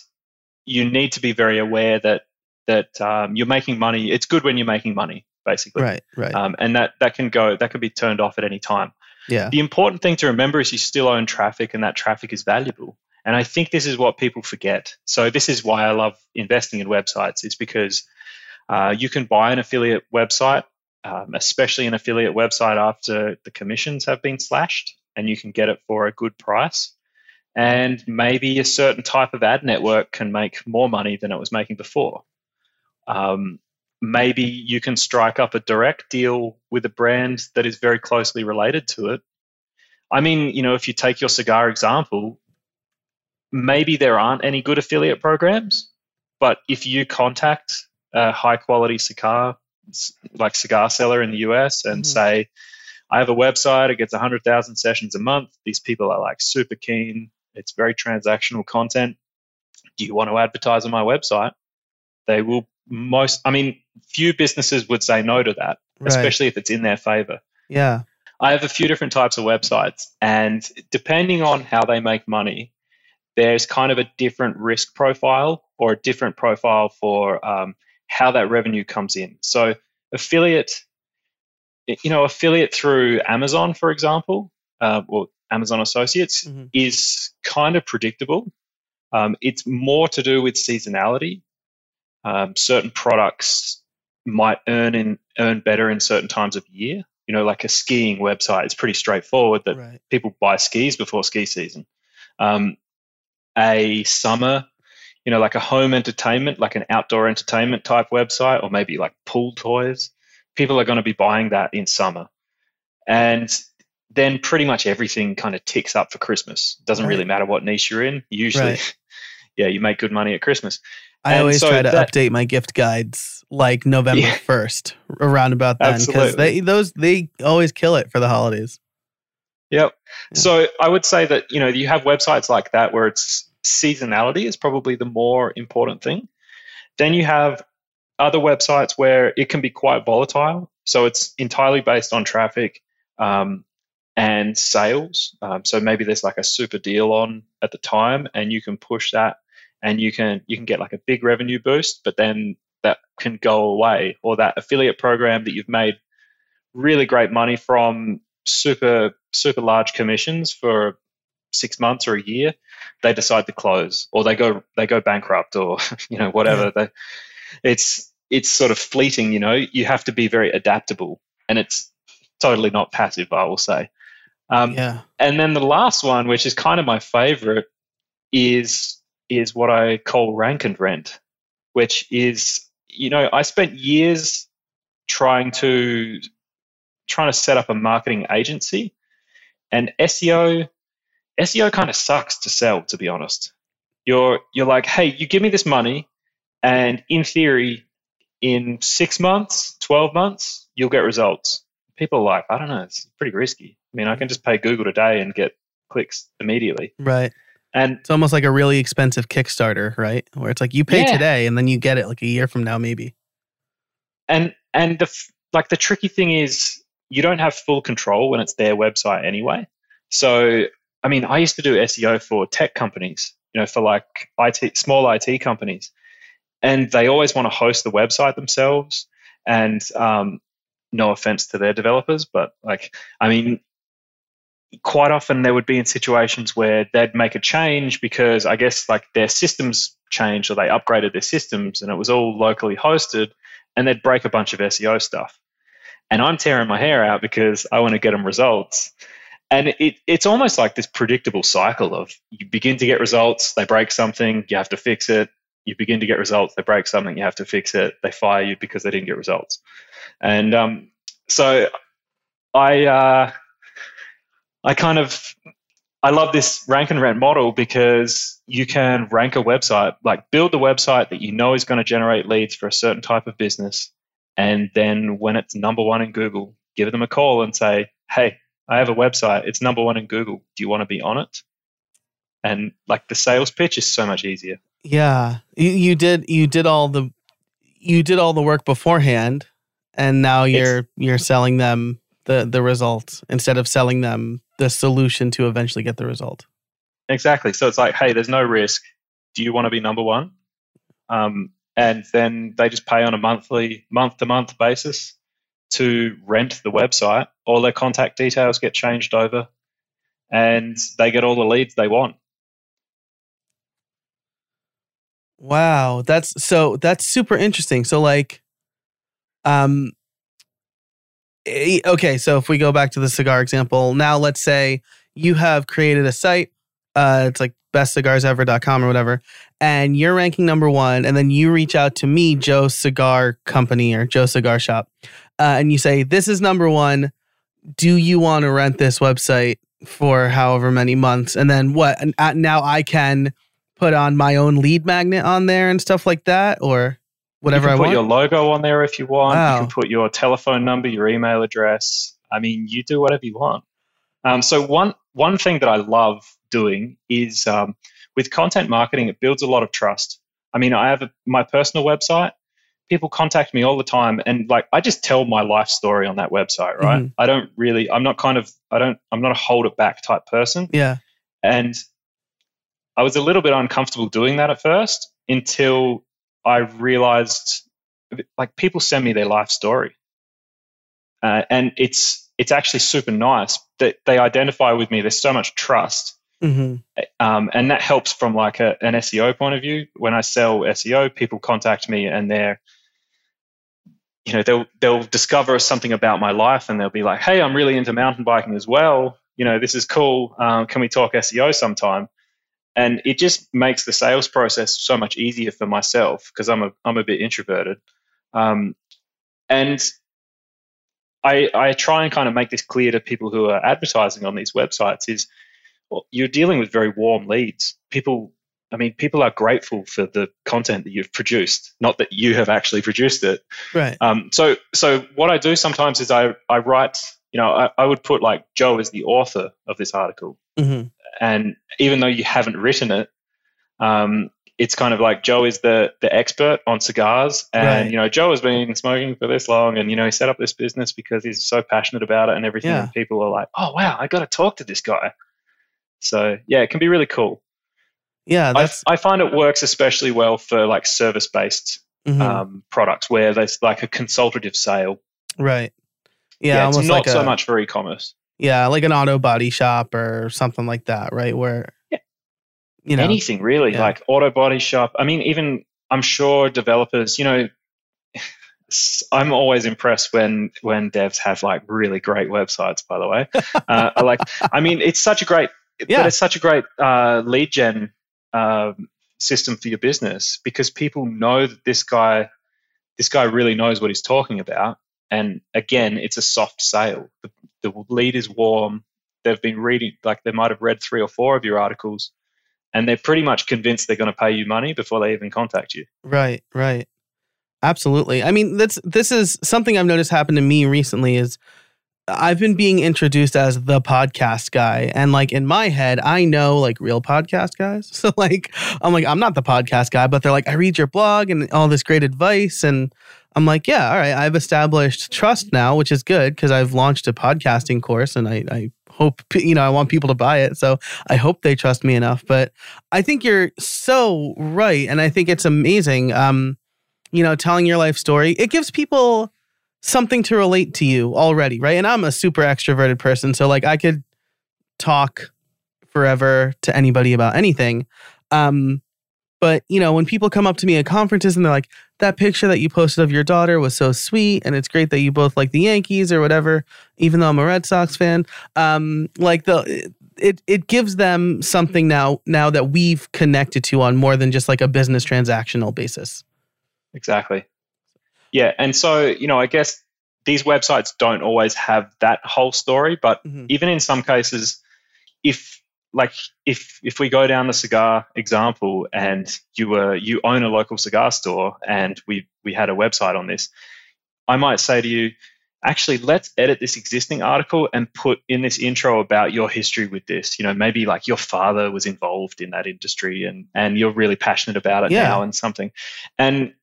you need to be very aware that that um, you're making money. It's good when you're making money, basically. Right, right. Um, and that that can go that can be turned off at any time. Yeah. The important thing to remember is you still own traffic, and that traffic is valuable. And I think this is what people forget. So this is why I love investing in websites. It's because uh, you can buy an affiliate website, um, especially an affiliate website after the commissions have been slashed, and you can get it for a good price. And maybe a certain type of ad network can make more money than it was making before. Um, maybe you can strike up a direct deal with a brand that is very closely related to it. I mean, you know, if you take your cigar example, maybe there aren't any good affiliate programs, but if you contact a high quality cigar, like cigar seller in the US, and mm-hmm. say, I have a website, it gets 100,000 sessions a month. These people are like super keen. It's very transactional content. Do you want to advertise on my website? They will most, I mean, few businesses would say no to that, right. especially if it's in their favor. Yeah. I have a few different types of websites, and depending on how they make money, there's kind of a different risk profile or a different profile for um, how that revenue comes in. So affiliate, you know, affiliate through Amazon, for example, uh, or Amazon Associates, mm-hmm. is kind of predictable. Um, it's more to do with seasonality. Um, certain products might earn in earn better in certain times of year. You know, like a skiing website, it's pretty straightforward that right. people buy skis before ski season. Um, a summer, you know, like a home entertainment, like an outdoor entertainment type website, or maybe like pool toys, people are going to be buying that in summer. And then pretty much everything kind of ticks up for Christmas. Doesn't right. really matter what niche you're in. Usually, right. yeah, you make good money at Christmas. I and always so try to that, update my gift guides like November first, yeah, around about then, because they those they always kill it for the holidays. Yep. Yeah. So I would say that, you know, you have websites like that where it's seasonality is probably the more important thing. Then you have other websites where it can be quite volatile. So it's entirely based on traffic um, and sales. Um, so maybe there's like a super deal on at the time and you can push that and you can you can get like a big revenue boost, but then that can go away, or that affiliate program that you've made really great money from super super large commissions for six months or a year, they decide to close or they go they go bankrupt or you know whatever. Yeah. They, it's it's sort of fleeting. You know, you have to be very adaptable, and it's totally not passive. I will say. Um, yeah. And then the last one, which is kind of my favorite, is is what I call rank and rent, which is you know I spent years trying to trying to set up a marketing agency, and SEO SEO kind of sucks to sell, to be honest. You're you're like, hey, you give me this money, and in theory, in six months, twelve months, you'll get results. People are like, I don't know, it's pretty risky. I mean, I can just pay Google today and get clicks immediately. Right. And it's almost like a really expensive Kickstarter, right? Where it's like you pay yeah. today and then you get it like a year from now, maybe. And and the like the tricky thing is you don't have full control when it's their website anyway. So I mean, I used to do SEO for tech companies, you know, for like IT, small IT companies, and they always want to host the website themselves. And um, no offense to their developers, but like, I mean, quite often they would be in situations where they'd make a change because I guess like their systems changed or they upgraded their systems and it was all locally hosted, and they'd break a bunch of SEO stuff. And I'm tearing my hair out because I want to get them results and it, it's almost like this predictable cycle of you begin to get results, they break something, you have to fix it. You begin to get results, they break something, you have to fix it. They fire you because they didn't get results. And um, so I, uh, I kind of, I love this rank and rent model because you can rank a website, like build the website that you know is going to generate leads for a certain type of business. And then when it's number one in Google, give them a call and say, hey, I have a website. It's number one in Google. Do you want to be on it? And like the sales pitch is so much easier. Yeah, you, you did you did all the you did all the work beforehand, and now you're it's, you're selling them the the results instead of selling them the solution to eventually get the result. Exactly. So it's like, hey, there's no risk. Do you want to be number one? Um, and then they just pay on a monthly, month to month basis to rent the website, all their contact details get changed over and they get all the leads they want. Wow, that's so that's super interesting. So like um okay, so if we go back to the cigar example, now let's say you have created a site uh it's like bestcigarsever.com or whatever and you're ranking number 1 and then you reach out to me Joe Cigar Company or Joe Cigar Shop uh, and you say, This is number one. Do you want to rent this website for however many months? And then what? And now I can put on my own lead magnet on there and stuff like that, or whatever you can I put your logo on there if you want. Wow. You can put your telephone number, your email address. I mean, you do whatever you want. Um, so one one thing that I love doing is um, with content marketing, it builds a lot of trust. I mean, I have a, my personal website. People contact me all the time and like i just tell my life story on that website right? Mm-hmm. i don't really i'm not kind of i don't i'm not a hold it back type person. Yeah. And i was a little bit uncomfortable doing that at first until i realized like people send me their life story. Uh, and it's it's actually super nice that they identify with me. There's so much trust Mm-hmm. Um, and that helps from like a, an SEO point of view. When I sell SEO, people contact me and they're you know they'll they'll discover something about my life and they'll be like hey i'm really into mountain biking as well you know this is cool um, can we talk seo sometime and it just makes the sales process so much easier for myself because i'm a i'm a bit introverted um, and I, I try and kind of make this clear to people who are advertising on these websites is you're dealing with very warm leads. People I mean, people are grateful for the content that you've produced, not that you have actually produced it. Right. Um, so, so what I do sometimes is I, I write, you know, I, I would put like Joe is the author of this article. Mm-hmm. And even though you haven't written it, um, it's kind of like Joe is the the expert on cigars, and right. you know Joe has been smoking for this long, and you know he set up this business because he's so passionate about it and everything. Yeah. And people are like, "Oh wow, I got to talk to this guy." So yeah, it can be really cool. Yeah, I, I, find it works especially well for like service based mm-hmm. um, products where there's like a consultative sale. Right. Yeah, yeah it's not like so a, much for e-commerce. Yeah, like an auto body shop or something like that, right? Where yeah. you know anything really, yeah. like auto body shop. I mean, even I'm sure developers, you know, I'm always impressed when when devs have like really great websites. By the way, uh, like I mean, it's such a great, yeah. but it's such a great uh, lead gen uh, system for your business because people know that this guy, this guy really knows what he's talking about. And again, it's a soft sale. The, the lead is warm. They've been reading, like they might have read three or four of your articles, and they're pretty much convinced they're going to pay you money before they even contact you. Right, right. Absolutely. I mean, that's this is something I've noticed happen to me recently is I've been being introduced as the podcast guy and like in my head I know like real podcast guys. So like I'm like I'm not the podcast guy, but they're like I read your blog and all this great advice and I'm like, yeah, all right, I've established trust now, which is good because I've launched a podcasting course and I, I hope you know I want people to buy it. So I hope they trust me enough. But I think you're so right, and I think it's amazing. Um, you know, telling your life story, it gives people something to relate to you already, right? And I'm a super extroverted person, so like I could talk forever to anybody about anything. Um, but you know, when people come up to me at conferences and they're like, "That picture that you posted of your daughter was so sweet, and it's great that you both like the Yankees or whatever," even though I'm a Red Sox fan, um, like the it it gives them something now now that we've connected to on more than just like a business transactional basis. Exactly. Yeah, and so you know, I guess these websites don't always have that whole story, but mm-hmm. even in some cases, if like if if we go down the cigar example and you were you own a local cigar store and we we had a website on this, I might say to you, actually let's edit this existing article and put in this intro about your history with this you know maybe like your father was involved in that industry and and you're really passionate about it yeah. now and something and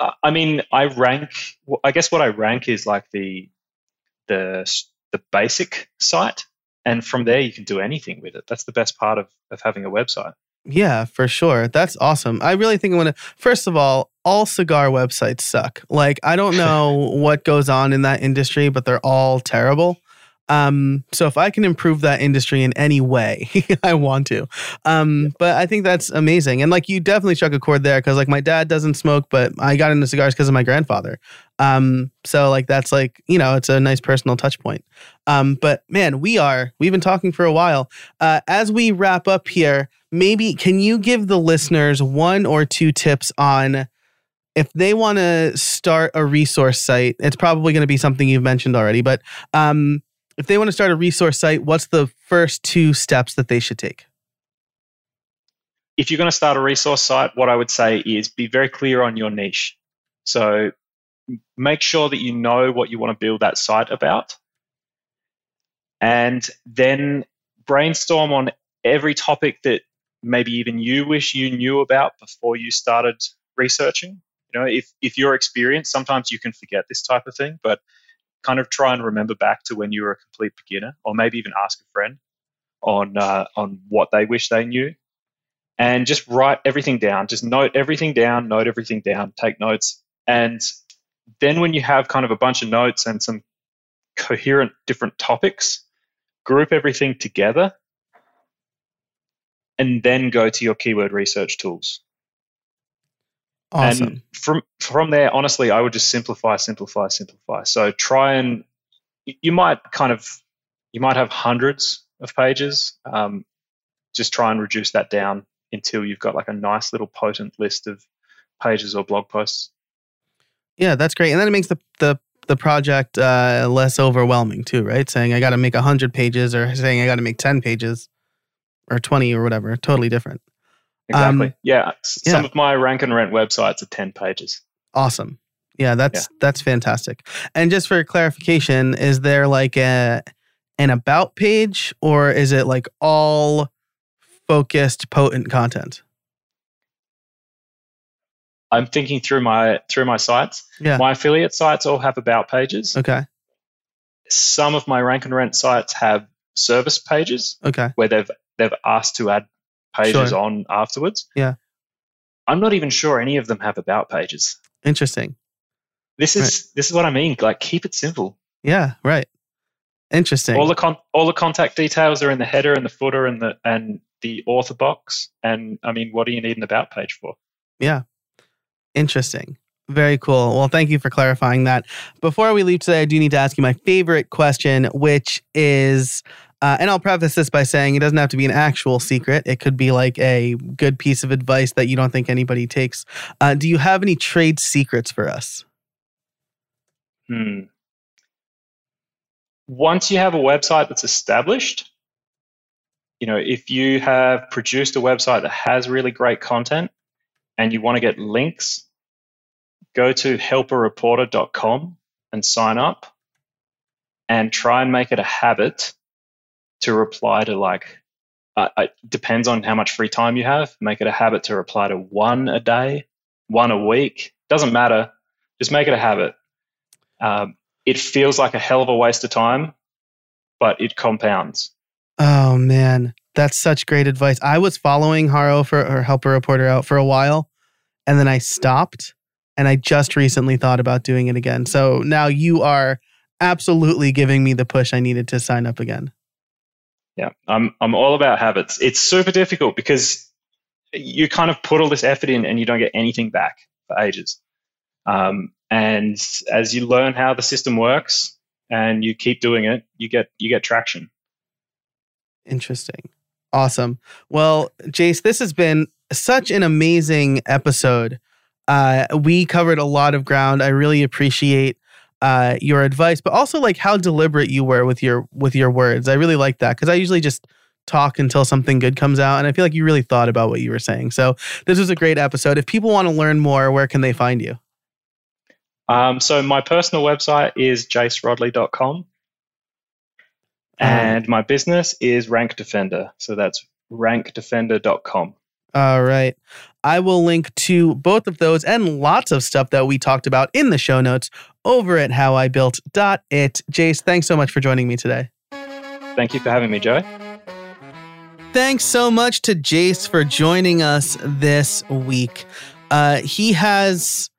Uh, I mean, I rank. I guess what I rank is like the the the basic site, and from there you can do anything with it. That's the best part of of having a website. Yeah, for sure. That's awesome. I really think I want to. First of all, all cigar websites suck. Like, I don't know what goes on in that industry, but they're all terrible. Um, so if I can improve that industry in any way, I want to. Um, but I think that's amazing. And like you definitely struck a chord there because like my dad doesn't smoke, but I got into cigars because of my grandfather. Um, so like that's like, you know, it's a nice personal touch point. Um, but man, we are, we've been talking for a while. Uh, as we wrap up here, maybe can you give the listeners one or two tips on if they want to start a resource site, it's probably going to be something you've mentioned already, but um, if they want to start a resource site, what's the first two steps that they should take? If you're going to start a resource site, what I would say is be very clear on your niche. So make sure that you know what you want to build that site about. And then brainstorm on every topic that maybe even you wish you knew about before you started researching. You know, if, if you're experienced, sometimes you can forget this type of thing, but kind of try and remember back to when you were a complete beginner, or maybe even ask a friend on uh, on what they wish they knew, and just write everything down. Just note everything down, note everything down, take notes, and then when you have kind of a bunch of notes and some coherent different topics, group everything together, and then go to your keyword research tools. Awesome. And from from there, honestly, I would just simplify, simplify, simplify. So try and you might kind of you might have hundreds of pages. Um, just try and reduce that down until you've got like a nice little potent list of pages or blog posts. Yeah, that's great, and then it makes the the the project uh, less overwhelming too, right? Saying I got to make hundred pages, or saying I got to make ten pages, or twenty, or whatever. Totally different. Exactly. Um, yeah. Some yeah. of my rank and rent websites are 10 pages. Awesome. Yeah, that's yeah. that's fantastic. And just for clarification, is there like a an about page or is it like all focused potent content? I'm thinking through my through my sites. Yeah. My affiliate sites all have about pages. Okay. Some of my rank and rent sites have service pages. Okay. Where they've they've asked to add pages sure. on afterwards. Yeah. I'm not even sure any of them have about pages. Interesting. This is right. this is what I mean. Like keep it simple. Yeah, right. Interesting. All the con- all the contact details are in the header and the footer and the and the author box. And I mean, what do you need an about page for? Yeah. Interesting. Very cool. Well, thank you for clarifying that. Before we leave today, I do need to ask you my favorite question, which is uh, and I'll preface this by saying it doesn't have to be an actual secret. It could be like a good piece of advice that you don't think anybody takes. Uh, do you have any trade secrets for us? Hmm. Once you have a website that's established, you know, if you have produced a website that has really great content and you want to get links, go to helpareporter.com and sign up and try and make it a habit to reply to like uh, it depends on how much free time you have. Make it a habit to reply to one a day, one a week. Doesn't matter. Just make it a habit. Um, it feels like a hell of a waste of time, but it compounds. Oh man, that's such great advice. I was following Haro for or Help a Reporter Out for a while, and then I stopped, and I just recently thought about doing it again. So now you are absolutely giving me the push I needed to sign up again. Yeah, I'm I'm all about habits. It's super difficult because you kind of put all this effort in and you don't get anything back for ages. Um, and as you learn how the system works and you keep doing it, you get you get traction. Interesting. Awesome. Well, Jase, this has been such an amazing episode. Uh, we covered a lot of ground. I really appreciate uh, your advice, but also like how deliberate you were with your with your words. I really like that because I usually just talk until something good comes out, and I feel like you really thought about what you were saying. So this was a great episode. If people want to learn more, where can they find you? Um, so my personal website is jaserodley.com. Um, and my business is Rank Defender. So that's rankdefender.com. All right. I will link to both of those and lots of stuff that we talked about in the show notes over at howibuilt.it. Jase, thanks so much for joining me today. Thank you for having me, Joe. Thanks so much to Jase for joining us this week. Uh, he has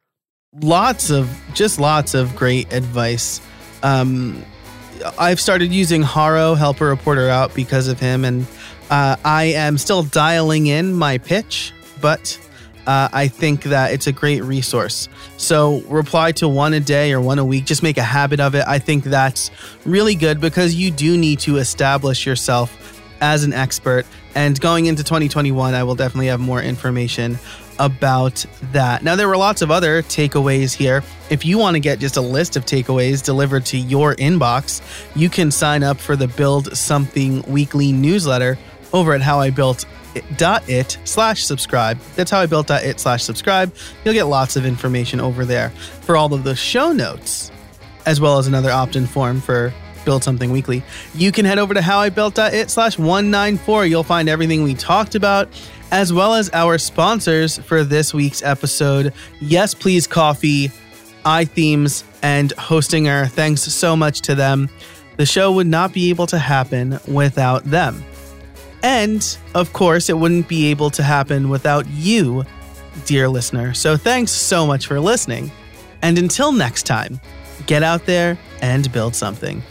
lots of just lots of great advice. Um, I've started using Haro Help a Reporter Out because of him, and uh, I am still dialing in my pitch, but uh, I think that it's a great resource. So reply to one a day or one a week. Just make a habit of it. I think that's really good because you do need to establish yourself as an expert. And going into 2021, I will definitely have more information about that. Now, there were lots of other takeaways here. If you want to get just a list of takeaways delivered to your inbox, you can sign up for the Build Something Weekly newsletter over at howibuilt.it slash subscribe. That's how I built it slash subscribe. You'll get lots of information over there for all of the show notes, as well as another opt-in form for Build Something Weekly. You can head over to howibuilt.it slash 194. You'll find everything we talked about as well as our sponsors for this week's episode. Yes, Please Coffee, iThemes, and Hostinger. Thanks so much to them. The show would not be able to happen without them. And, of course, it wouldn't be able to happen without you, dear listener. So thanks so much for listening. And until next time, get out there and build something.